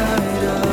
inside of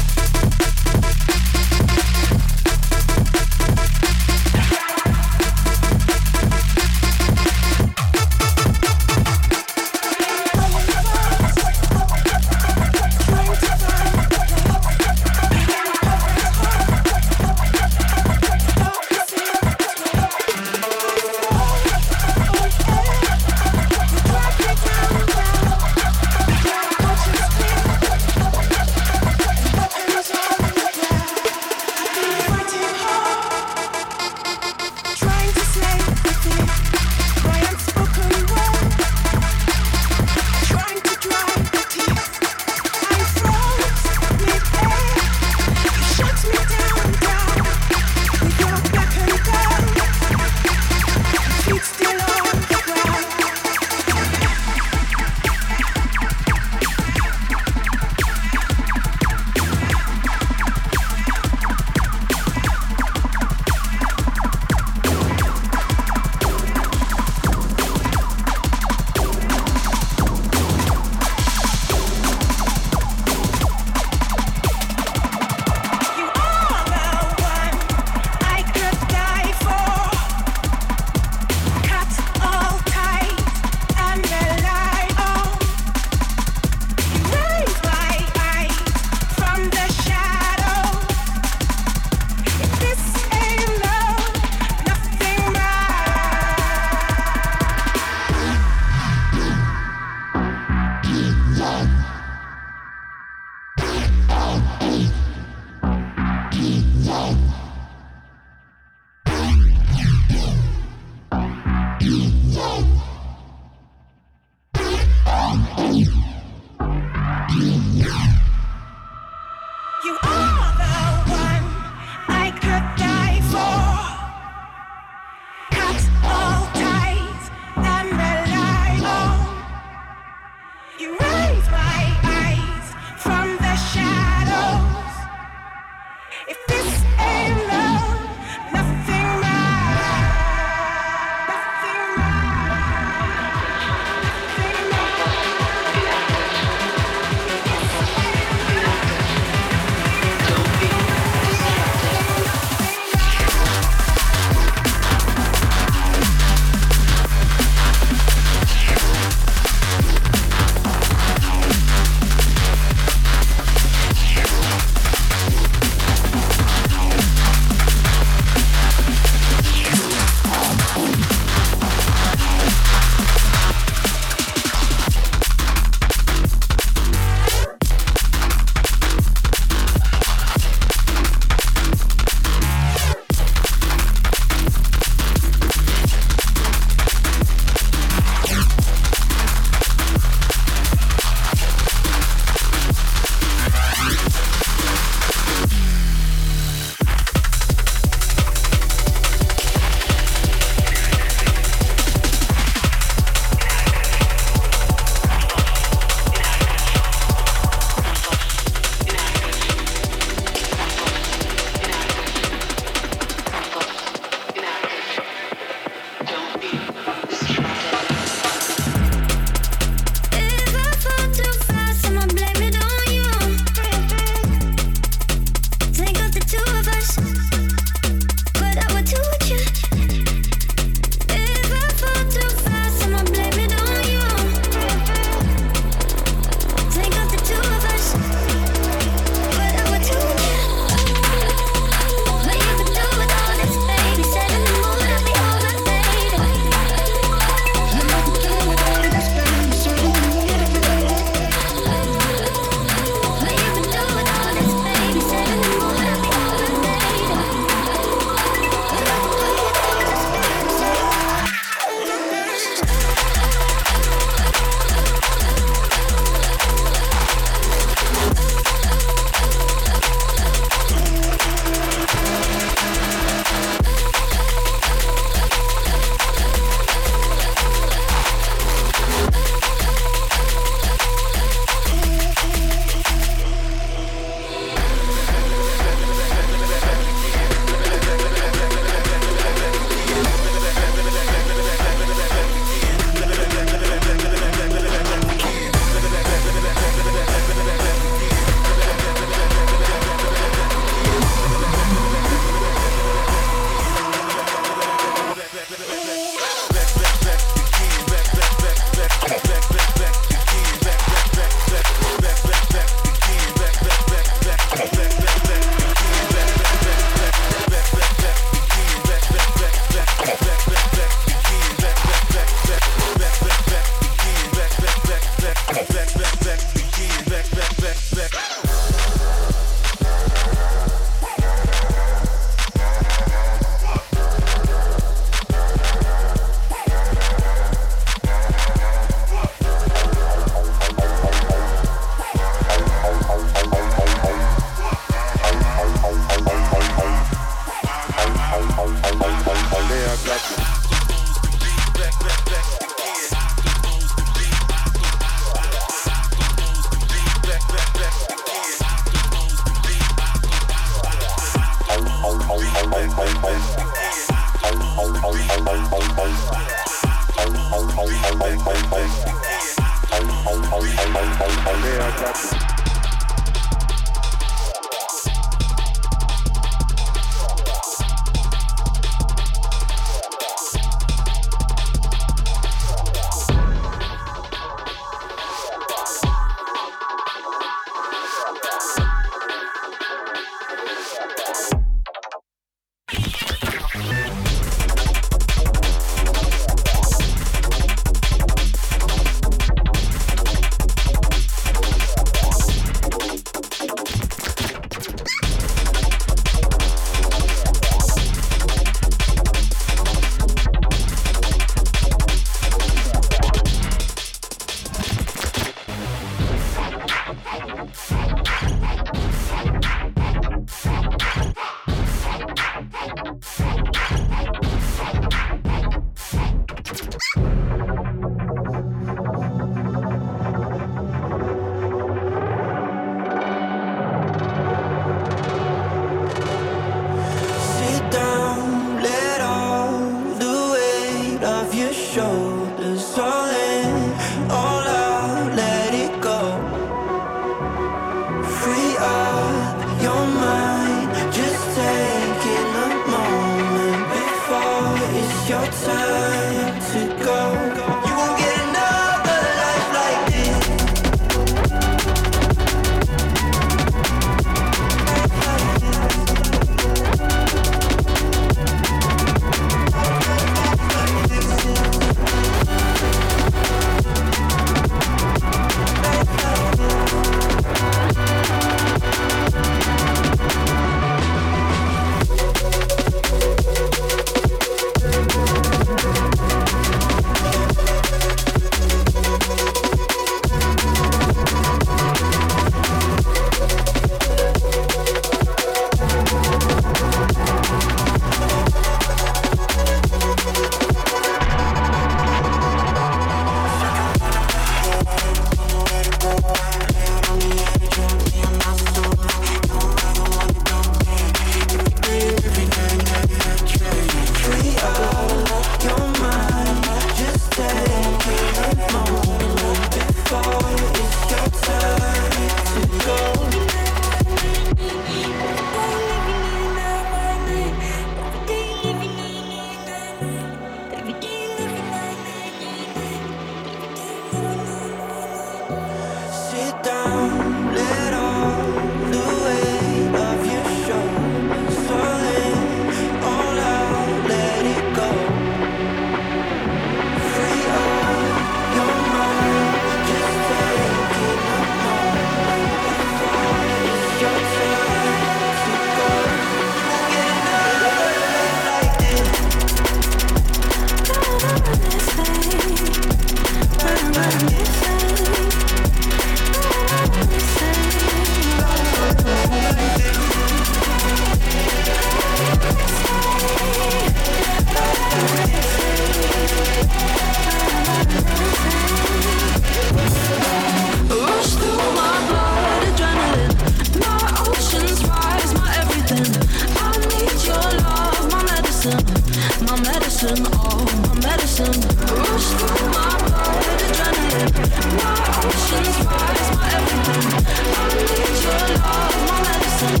medicine, all my medicine. Rush through my blood, adrenaline. My oceans rise, my everything. I need your love, my medicine,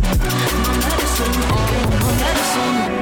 my medicine, all my medicine.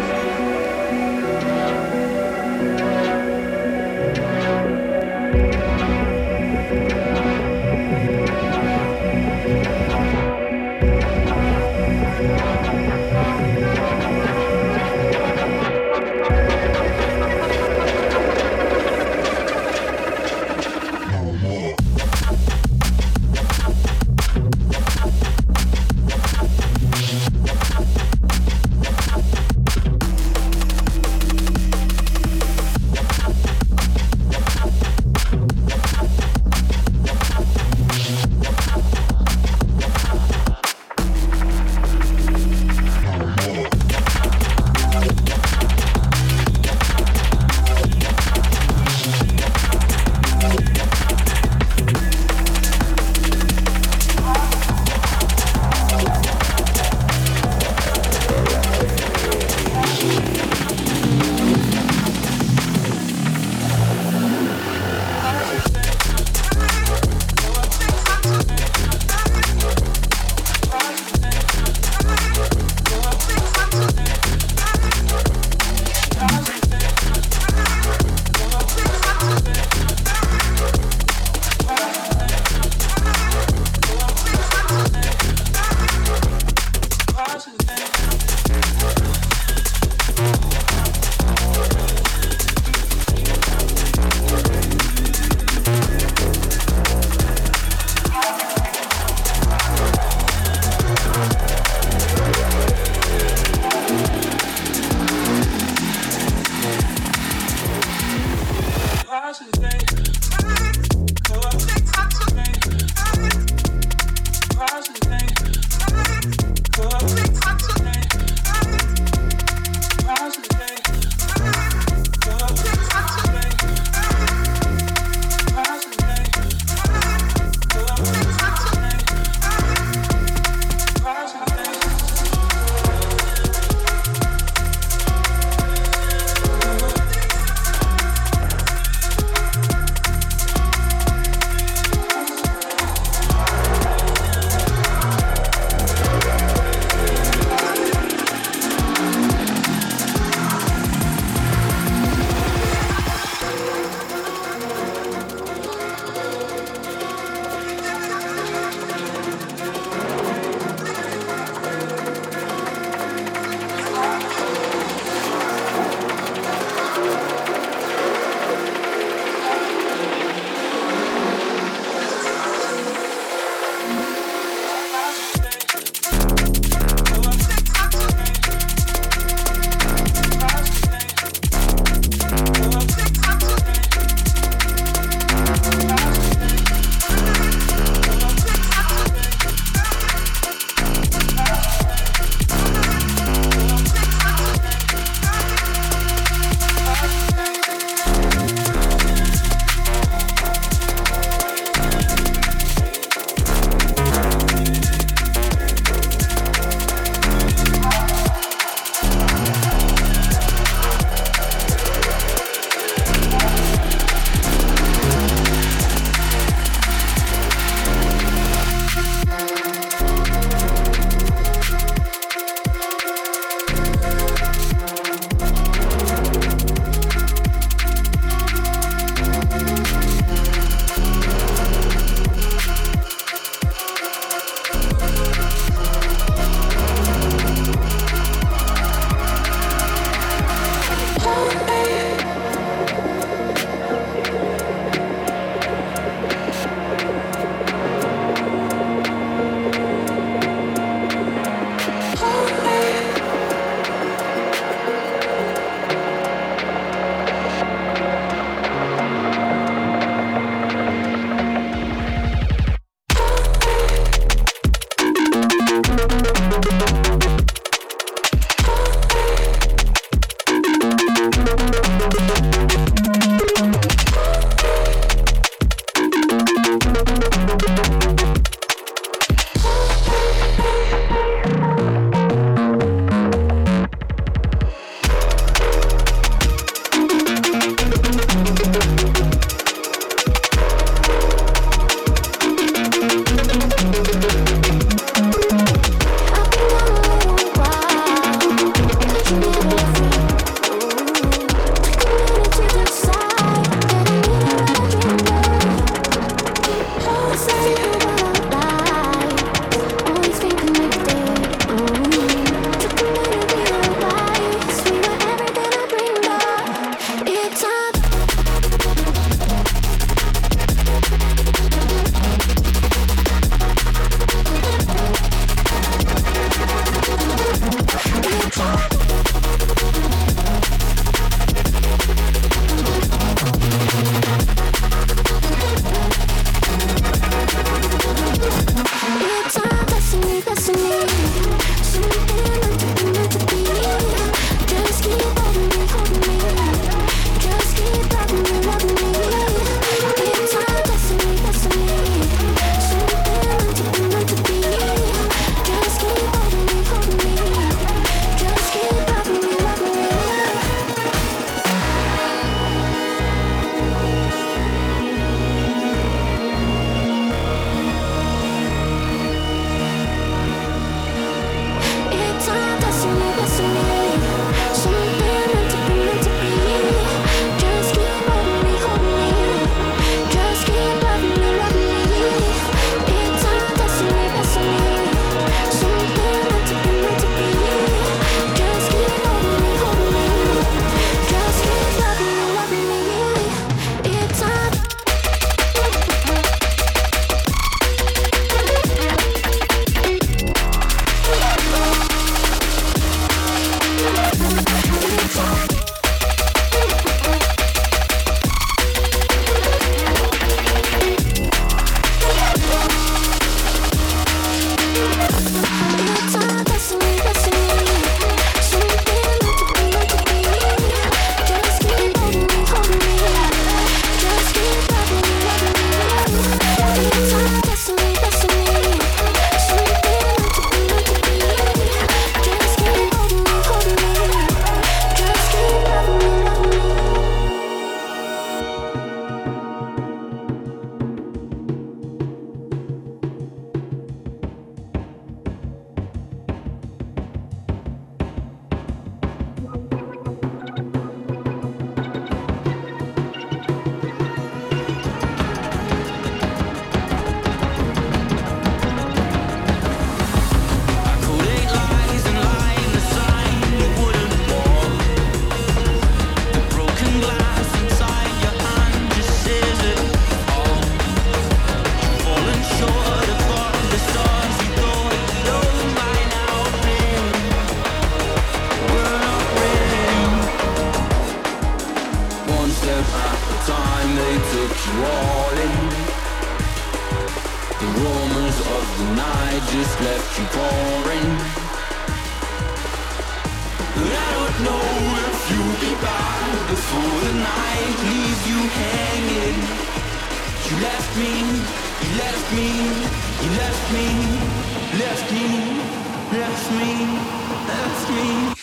Me,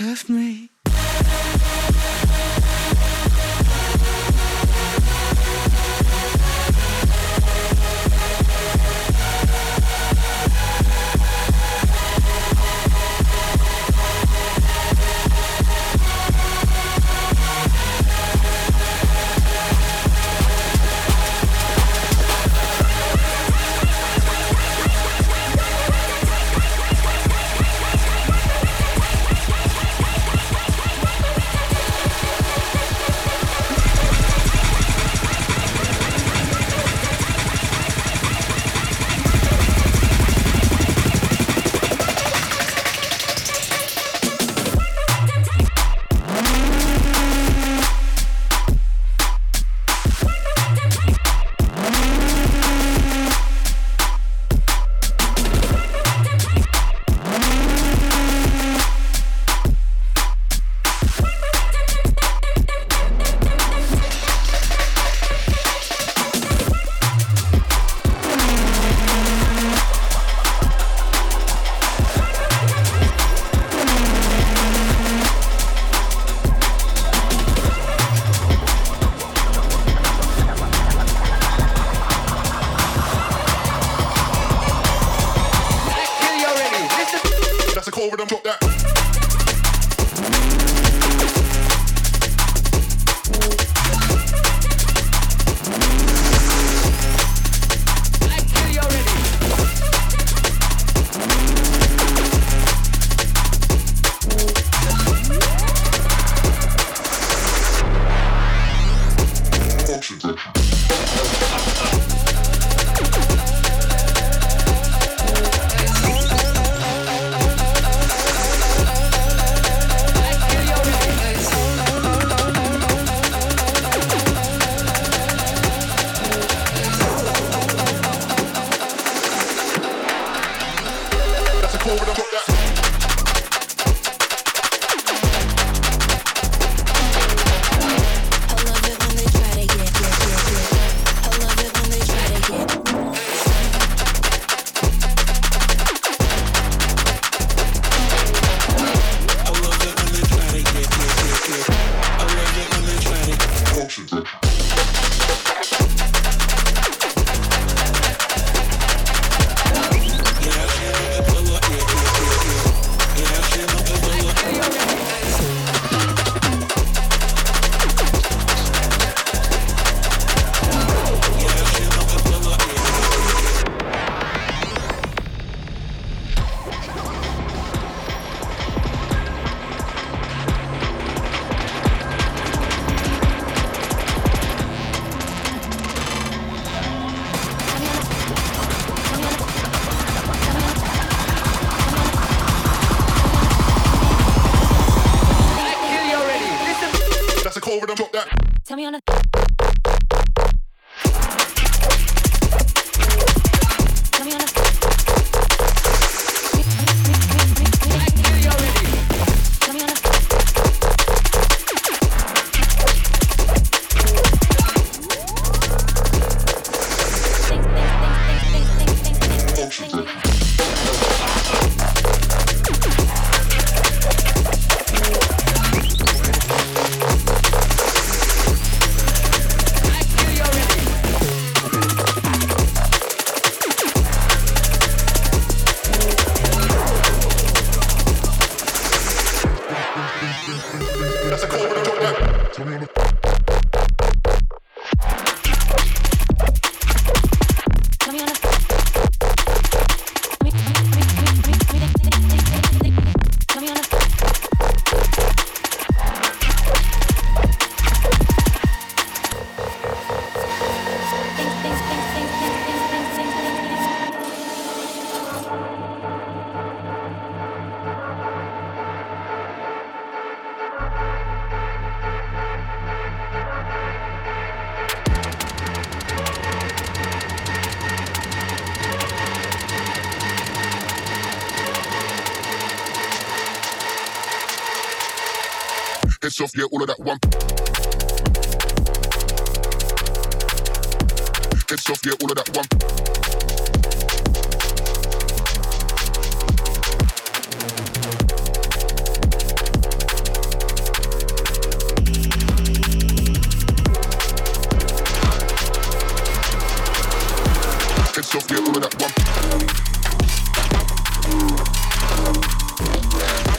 left me.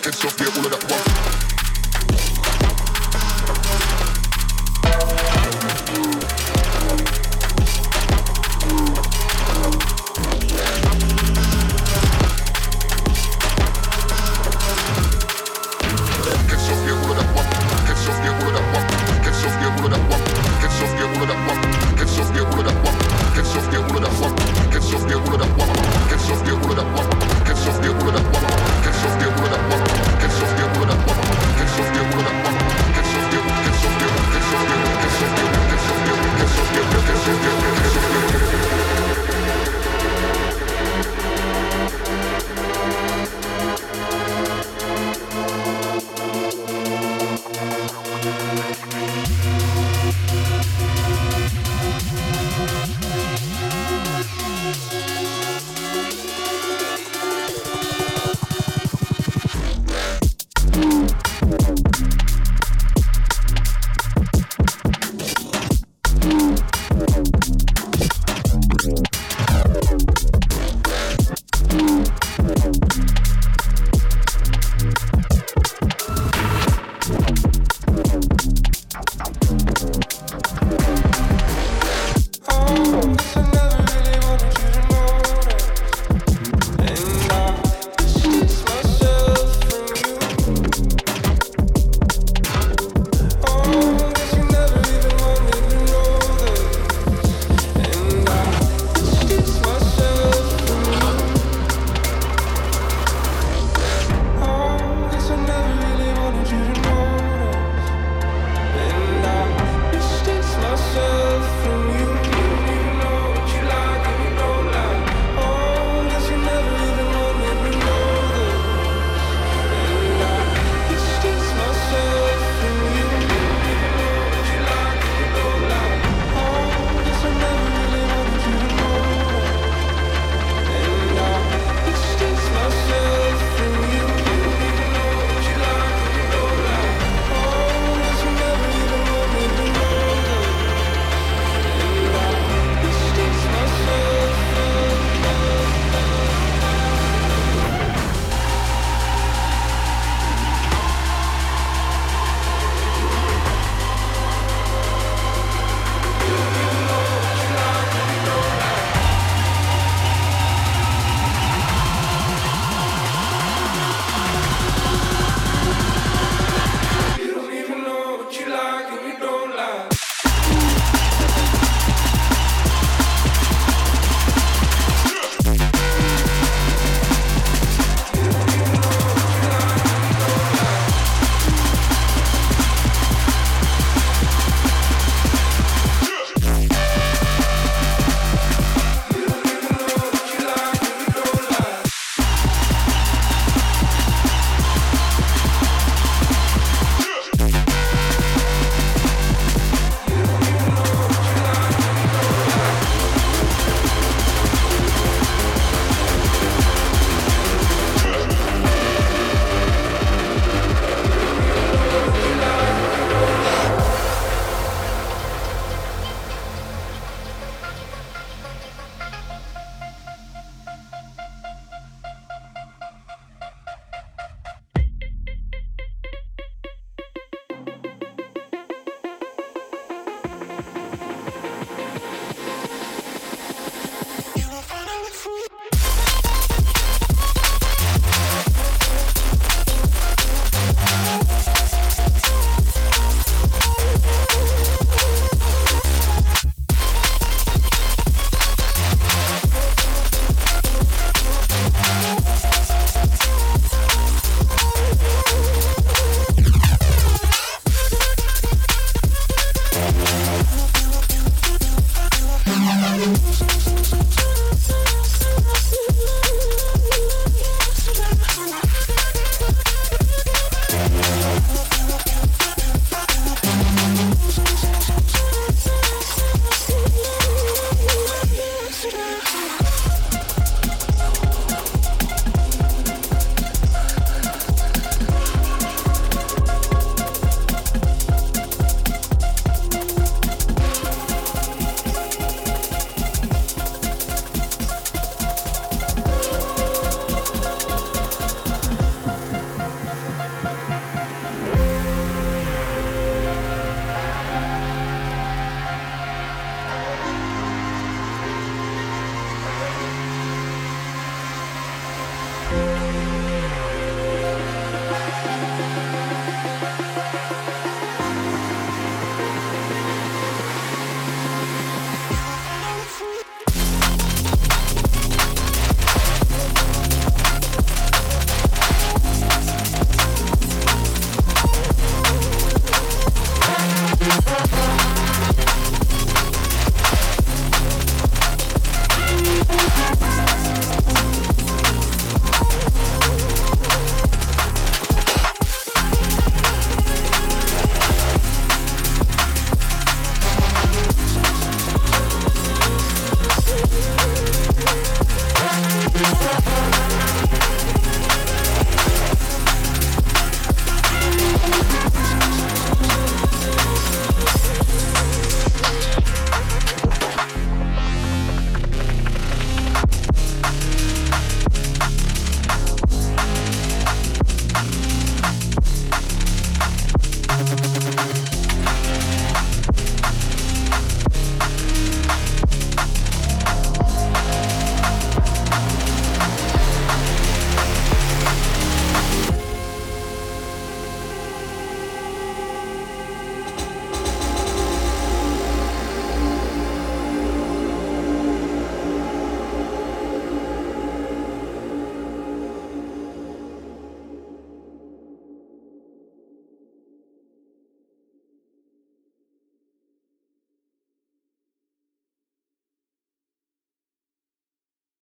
heads so yeah, all of that one.